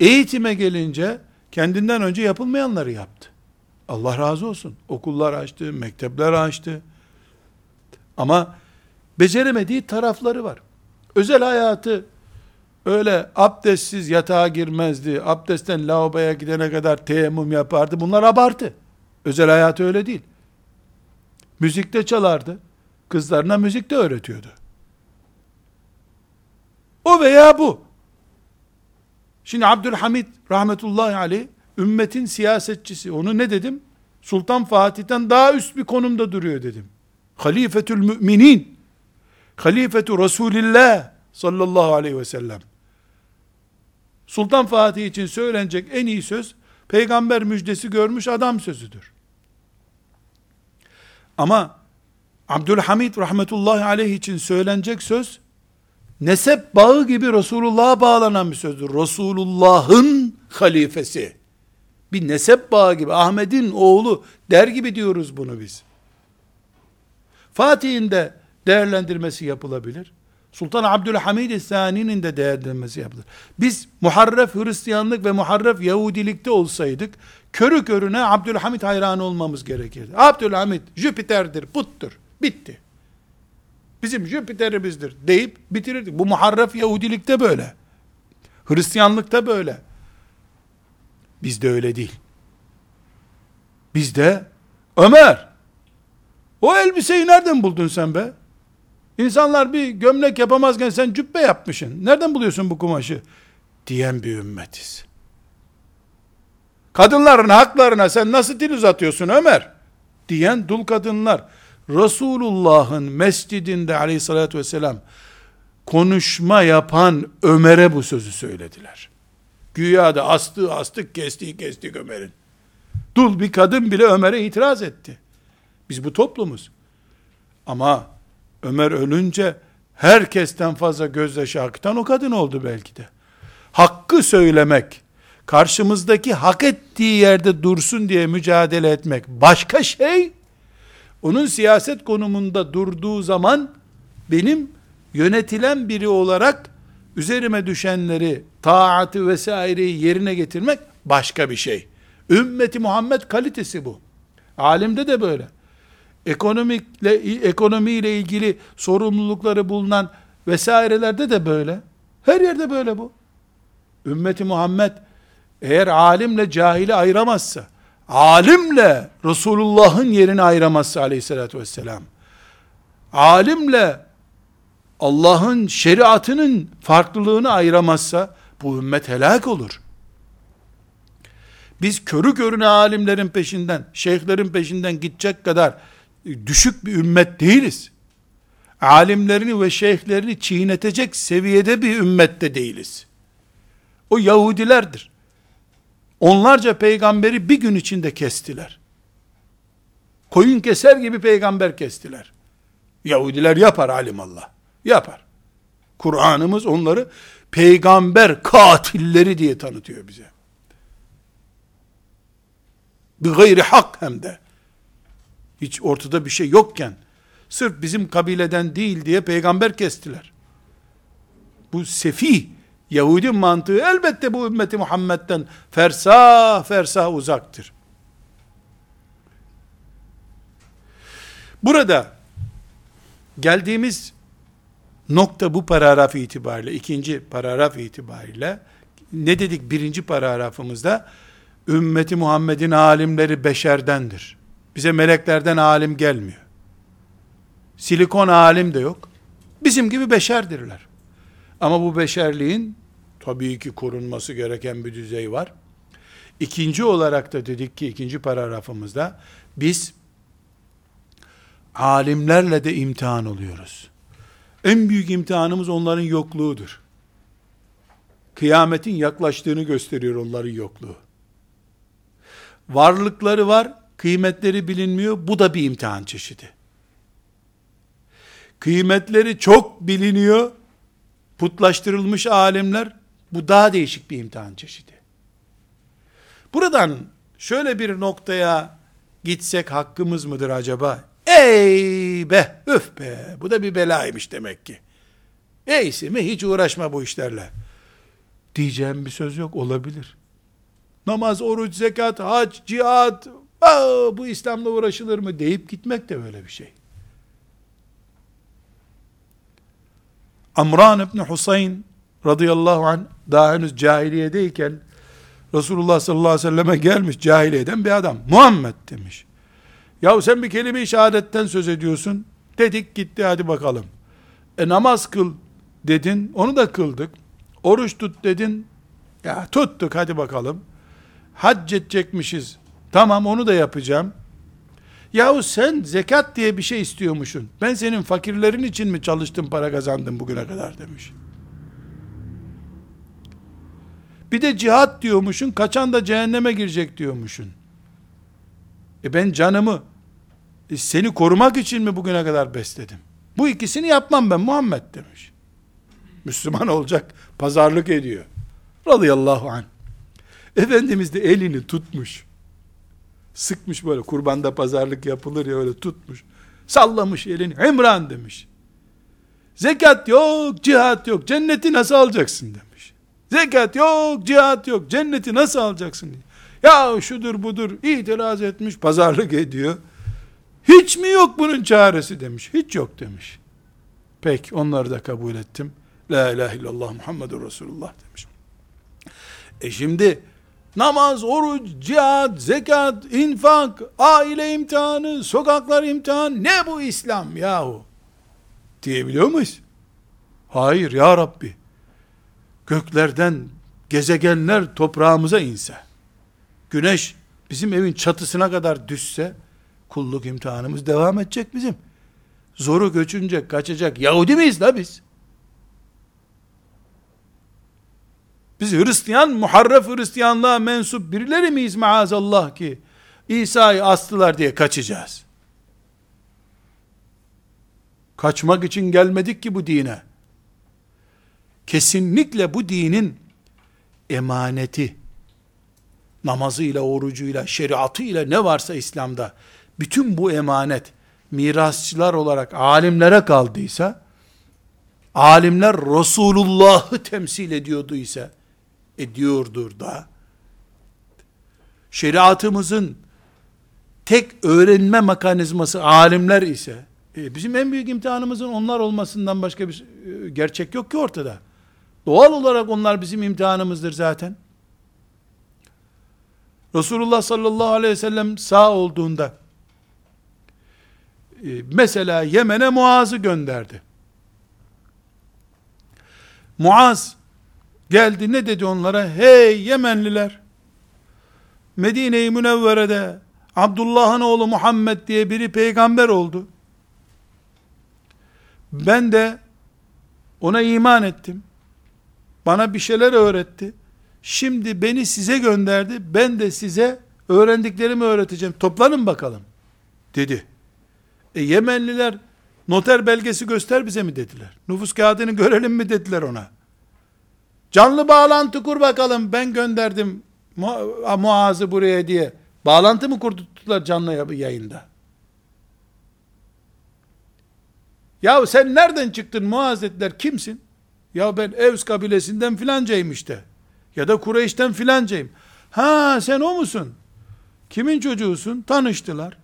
Eğitime gelince kendinden önce yapılmayanları yaptı. Allah razı olsun. Okullar açtı, mektepler açtı. Ama beceremediği tarafları var. Özel hayatı öyle abdestsiz yatağa girmezdi. Abdestten lavaboya gidene kadar teyemmüm yapardı. Bunlar abartı. Özel hayatı öyle değil. Müzikte çalardı. Kızlarına müzik de öğretiyordu. O veya bu. Şimdi Abdülhamid rahmetullahi aleyh ümmetin siyasetçisi. Onu ne dedim? Sultan Fatih'ten daha üst bir konumda duruyor dedim. Halifetül müminin halifetu Resulillah sallallahu aleyhi ve sellem. Sultan Fatih için söylenecek en iyi söz, peygamber müjdesi görmüş adam sözüdür. Ama Abdülhamid rahmetullahi aleyh için söylenecek söz, nesep bağı gibi Resulullah'a bağlanan bir sözdür. Resulullah'ın halifesi. Bir nesep bağı gibi, Ahmet'in oğlu der gibi diyoruz bunu biz. Fatih'in de değerlendirmesi yapılabilir. Sultan Abdülhamid Sani'nin de değerlendirmesi yapılır. Biz muharref Hristiyanlık ve muharref Yahudilikte olsaydık, körü körüne Abdülhamid hayranı olmamız gerekirdi. Abdülhamid Jüpiter'dir, puttur. Bitti. Bizim Jüpiter'imizdir deyip bitirirdik. Bu muharref Yahudilikte böyle. Hristiyanlıkta böyle. Bizde öyle değil. Bizde Ömer o elbiseyi nereden buldun sen be? İnsanlar bir gömlek yapamazken sen cübbe yapmışsın. Nereden buluyorsun bu kumaşı? Diyen bir ümmetiz. Kadınların haklarına sen nasıl dil uzatıyorsun Ömer? Diyen dul kadınlar. Resulullah'ın mescidinde aleyhissalatü vesselam konuşma yapan Ömer'e bu sözü söylediler. Güya da astığı astık kestiği kestik Ömer'in. Dul bir kadın bile Ömer'e itiraz etti. Biz bu toplumuz. Ama Ömer ölünce herkesten fazla gözyaşı akıtan o kadın oldu belki de. Hakkı söylemek, karşımızdaki hak ettiği yerde dursun diye mücadele etmek başka şey. Onun siyaset konumunda durduğu zaman benim yönetilen biri olarak üzerime düşenleri, taatı vesaireyi yerine getirmek başka bir şey. Ümmeti Muhammed kalitesi bu. Alimde de böyle ekonomikle ekonomiyle ilgili sorumlulukları bulunan vesairelerde de böyle. Her yerde böyle bu. Ümmeti Muhammed eğer alimle cahili ayıramazsa, alimle Resulullah'ın yerini ayıramazsa aleyhissalatü vesselam, alimle Allah'ın şeriatının farklılığını ayıramazsa, bu ümmet helak olur. Biz körü körüne alimlerin peşinden, şeyhlerin peşinden gidecek kadar düşük bir ümmet değiliz. Alimlerini ve şeyhlerini çiğnetecek seviyede bir ümmette değiliz. O Yahudilerdir. Onlarca peygamberi bir gün içinde kestiler. Koyun keser gibi peygamber kestiler. Yahudiler yapar alimallah. Yapar. Kur'an'ımız onları peygamber katilleri diye tanıtıyor bize. Bir gayri hak hem de hiç ortada bir şey yokken, sırf bizim kabileden değil diye peygamber kestiler. Bu sefih, Yahudi mantığı elbette bu ümmeti Muhammed'den fersah fersah uzaktır. Burada geldiğimiz nokta bu paragraf itibariyle, ikinci paragraf itibariyle ne dedik birinci paragrafımızda? Ümmeti Muhammed'in alimleri beşerdendir. Bize meleklerden alim gelmiyor. Silikon alim de yok. Bizim gibi beşerdirler. Ama bu beşerliğin tabii ki korunması gereken bir düzey var. İkinci olarak da dedik ki ikinci paragrafımızda biz alimlerle de imtihan oluyoruz. En büyük imtihanımız onların yokluğudur. Kıyametin yaklaştığını gösteriyor onların yokluğu. Varlıkları var, kıymetleri bilinmiyor. Bu da bir imtihan çeşidi. Kıymetleri çok biliniyor. Putlaştırılmış alimler. Bu daha değişik bir imtihan çeşidi. Buradan şöyle bir noktaya gitsek hakkımız mıdır acaba? Ey be, üf be, bu da bir belaymış demek ki. Eysi mi hiç uğraşma bu işlerle. Diyeceğim bir söz yok, olabilir. Namaz, oruç, zekat, hac, cihat, bu İslam'la uğraşılır mı deyip gitmek de böyle bir şey. Amran İbni Husayn radıyallahu anh daha henüz cahiliyedeyken Resulullah sallallahu aleyhi ve selleme gelmiş cahiliyeden bir adam. Muhammed demiş. Yahu sen bir kelime-i şehadetten söz ediyorsun. Dedik gitti hadi bakalım. E namaz kıl dedin. Onu da kıldık. Oruç tut dedin. Ya tuttuk hadi bakalım. Hac edecekmişiz. Tamam onu da yapacağım. Yahu sen zekat diye bir şey istiyormuşsun. Ben senin fakirlerin için mi çalıştım para kazandım bugüne kadar demiş. Bir de cihat diyormuşsun, kaçan da cehenneme girecek diyormuşsun. E ben canımı e seni korumak için mi bugüne kadar besledim? Bu ikisini yapmam ben Muhammed demiş. Müslüman olacak, pazarlık ediyor. Radıyallahu anh. Efendimiz de elini tutmuş. Sıkmış böyle kurbanda pazarlık yapılır ya öyle tutmuş. Sallamış elini. İmran demiş. Zekat yok, cihat yok. Cenneti nasıl alacaksın demiş. Zekat yok, cihat yok. Cenneti nasıl alacaksın diye. Ya şudur budur itiraz etmiş, pazarlık ediyor. Hiç mi yok bunun çaresi demiş. Hiç yok demiş. Peki onları da kabul ettim. La ilahe illallah Muhammedur Resulullah demiş. E şimdi namaz, oruç, cihat, zekat, infak, aile imtihanı, sokaklar imtihan, ne bu İslam yahu? Diyebiliyor muyuz? Hayır ya Rabbi. Göklerden gezegenler toprağımıza inse, güneş bizim evin çatısına kadar düşse, kulluk imtihanımız devam edecek bizim. Zoru göçünce kaçacak Yahudi miyiz la biz? Biz Hristiyan, muharref Hristiyanlığa mensup birileri miyiz maazallah ki İsa'yı astılar diye kaçacağız? Kaçmak için gelmedik ki bu dine. Kesinlikle bu dinin emaneti, namazıyla, orucuyla, şeriatıyla ne varsa İslam'da, bütün bu emanet, mirasçılar olarak alimlere kaldıysa, alimler Resulullah'ı temsil ediyordu ise, ediyordur da, şeriatımızın tek öğrenme mekanizması alimler ise, e, bizim en büyük imtihanımızın onlar olmasından başka bir e, gerçek yok ki ortada. Doğal olarak onlar bizim imtihanımızdır zaten. Resulullah sallallahu aleyhi ve sellem sağ olduğunda, e, mesela Yemen'e Muaz'ı gönderdi. Muaz geldi ne dedi onlara? Hey Yemenliler, Medine-i Münevvere'de Abdullah'ın oğlu Muhammed diye biri peygamber oldu. Ben de ona iman ettim. Bana bir şeyler öğretti. Şimdi beni size gönderdi. Ben de size öğrendiklerimi öğreteceğim. Toplanın bakalım. Dedi. E Yemenliler noter belgesi göster bize mi dediler. Nüfus kağıdını görelim mi dediler ona. Canlı bağlantı kur bakalım. Ben gönderdim Muaz'ı buraya diye. Bağlantı mı kurdurttular canlı yayında? Ya sen nereden çıktın Muaz dediler. Kimsin? Ya ben Evs kabilesinden filancayım işte. Ya da Kureyş'ten filancayım. Ha sen o musun? Kimin çocuğusun? Tanıştılar.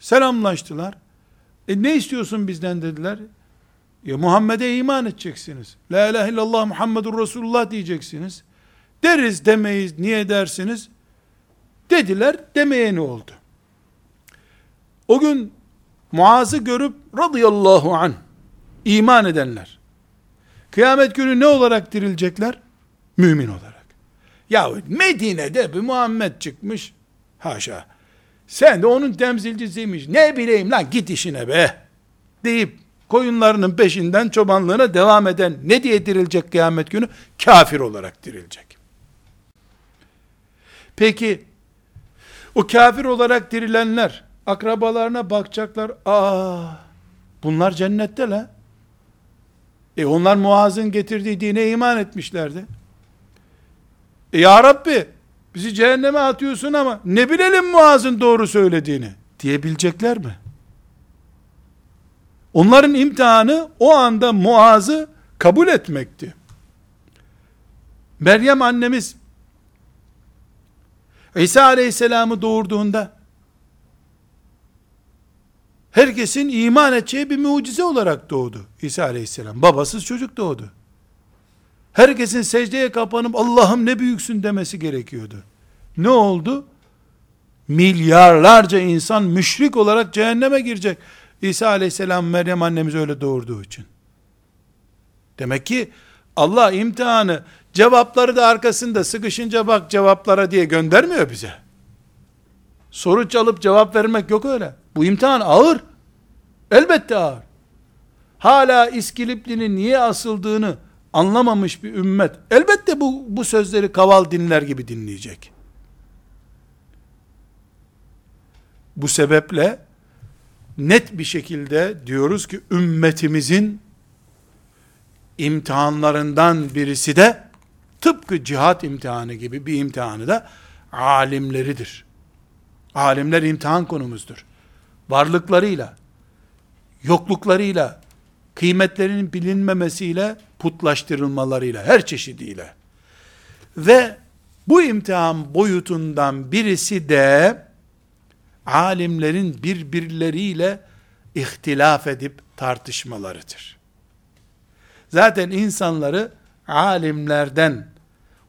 Selamlaştılar. E ne istiyorsun bizden dediler. Ya Muhammed'e iman edeceksiniz. La ilahe illallah Muhammedur Resulullah diyeceksiniz. Deriz demeyiz niye dersiniz? Dediler demeye ne oldu? O gün Muaz'ı görüp radıyallahu an iman edenler kıyamet günü ne olarak dirilecekler? Mümin olarak. Ya Medine'de bir Muhammed çıkmış haşa sen de onun temsilcisiymiş ne bileyim lan git işine be deyip koyunlarının peşinden çobanlığına devam eden ne diye dirilecek kıyamet günü? Kafir olarak dirilecek. Peki o kafir olarak dirilenler akrabalarına bakacaklar. Aa, bunlar cennette la. E onlar Muaz'ın getirdiği dine iman etmişlerdi. E ya Rabbi bizi cehenneme atıyorsun ama ne bilelim Muaz'ın doğru söylediğini diyebilecekler mi? Onların imtihanı o anda Muaz'ı kabul etmekti. Meryem annemiz İsa aleyhisselamı doğurduğunda herkesin iman edeceği bir mucize olarak doğdu İsa aleyhisselam. Babasız çocuk doğdu. Herkesin secdeye kapanıp Allah'ım ne büyüksün demesi gerekiyordu. Ne oldu? Milyarlarca insan müşrik olarak cehenneme girecek. İsa aleyhisselam Meryem annemiz öyle doğurduğu için. Demek ki Allah imtihanı cevapları da arkasında sıkışınca bak cevaplara diye göndermiyor bize. Soru çalıp cevap vermek yok öyle. Bu imtihan ağır. Elbette ağır. Hala İskilipli'nin niye asıldığını anlamamış bir ümmet elbette bu, bu sözleri kaval dinler gibi dinleyecek. Bu sebeple net bir şekilde diyoruz ki ümmetimizin imtihanlarından birisi de tıpkı cihat imtihanı gibi bir imtihanı da alimleridir. Alimler imtihan konumuzdur. Varlıklarıyla, yokluklarıyla, kıymetlerinin bilinmemesiyle, putlaştırılmalarıyla, her çeşidiyle. Ve bu imtihan boyutundan birisi de alimlerin birbirleriyle ihtilaf edip tartışmalarıdır. Zaten insanları alimlerden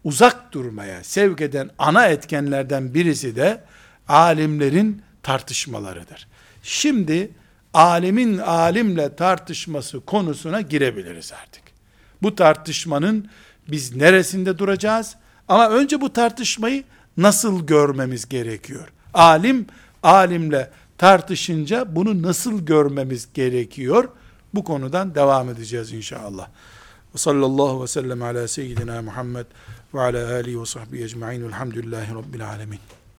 uzak durmaya sevk eden ana etkenlerden birisi de alimlerin tartışmalarıdır. Şimdi alimin alimle tartışması konusuna girebiliriz artık. Bu tartışmanın biz neresinde duracağız? Ama önce bu tartışmayı nasıl görmemiz gerekiyor? Alim alimle tartışınca bunu nasıl görmemiz gerekiyor? Bu konudan devam edeceğiz inşallah. Ve sallallahu ve sellem ala seyyidina Muhammed ve ala alihi ve sahbihi ecma'in velhamdülillahi rabbil alemin.